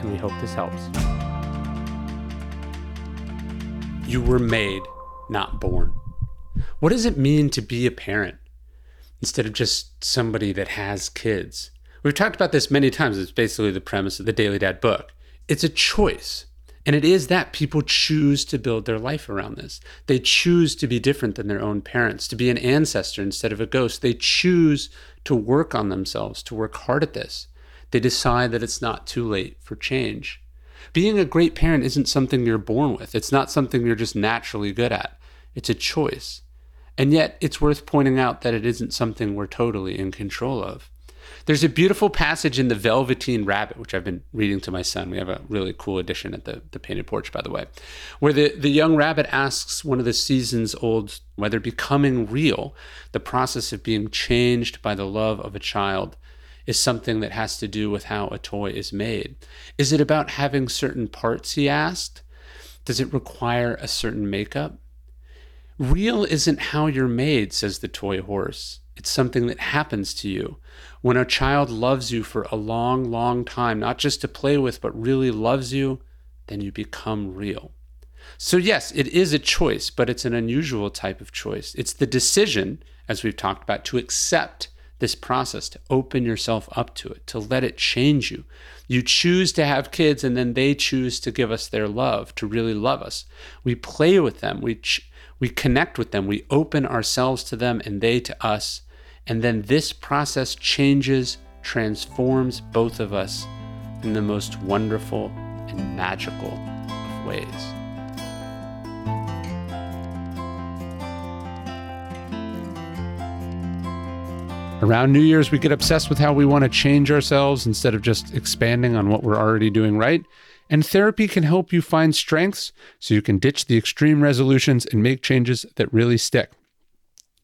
and we hope this helps. You were made, not born. What does it mean to be a parent instead of just somebody that has kids? We've talked about this many times. It's basically the premise of the Daily Dad book. It's a choice. And it is that people choose to build their life around this. They choose to be different than their own parents, to be an ancestor instead of a ghost. They choose to work on themselves, to work hard at this. They decide that it's not too late for change. Being a great parent isn't something you're born with, it's not something you're just naturally good at. It's a choice. And yet, it's worth pointing out that it isn't something we're totally in control of. There's a beautiful passage in The Velveteen Rabbit, which I've been reading to my son. We have a really cool edition at the, the Painted Porch, by the way, where the, the young rabbit asks one of the season's old whether becoming real, the process of being changed by the love of a child, is something that has to do with how a toy is made. Is it about having certain parts, he asked? Does it require a certain makeup? Real isn't how you're made, says the toy horse. It's something that happens to you. When a child loves you for a long, long time, not just to play with, but really loves you, then you become real. So, yes, it is a choice, but it's an unusual type of choice. It's the decision, as we've talked about, to accept this process, to open yourself up to it, to let it change you. You choose to have kids, and then they choose to give us their love, to really love us. We play with them, we, ch- we connect with them, we open ourselves to them, and they to us. And then this process changes, transforms both of us in the most wonderful and magical of ways. Around New Year's, we get obsessed with how we want to change ourselves instead of just expanding on what we're already doing right. And therapy can help you find strengths so you can ditch the extreme resolutions and make changes that really stick.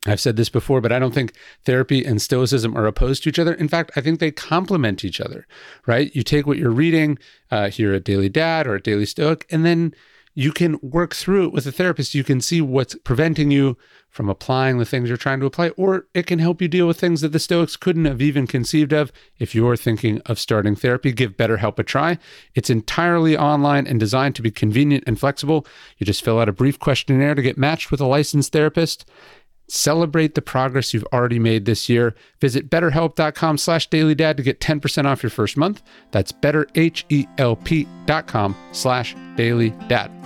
I've said this before, but I don't think therapy and stoicism are opposed to each other. In fact, I think they complement each other, right? You take what you're reading uh, here at Daily Dad or at Daily Stoic, and then you can work through it with a therapist. You can see what's preventing you from applying the things you're trying to apply, or it can help you deal with things that the Stoics couldn't have even conceived of. If you're thinking of starting therapy, give BetterHelp a try. It's entirely online and designed to be convenient and flexible. You just fill out a brief questionnaire to get matched with a licensed therapist. Celebrate the progress you've already made this year. Visit betterhelp.com slash dailydad to get 10% off your first month. That's betterhelp.com slash dailydad.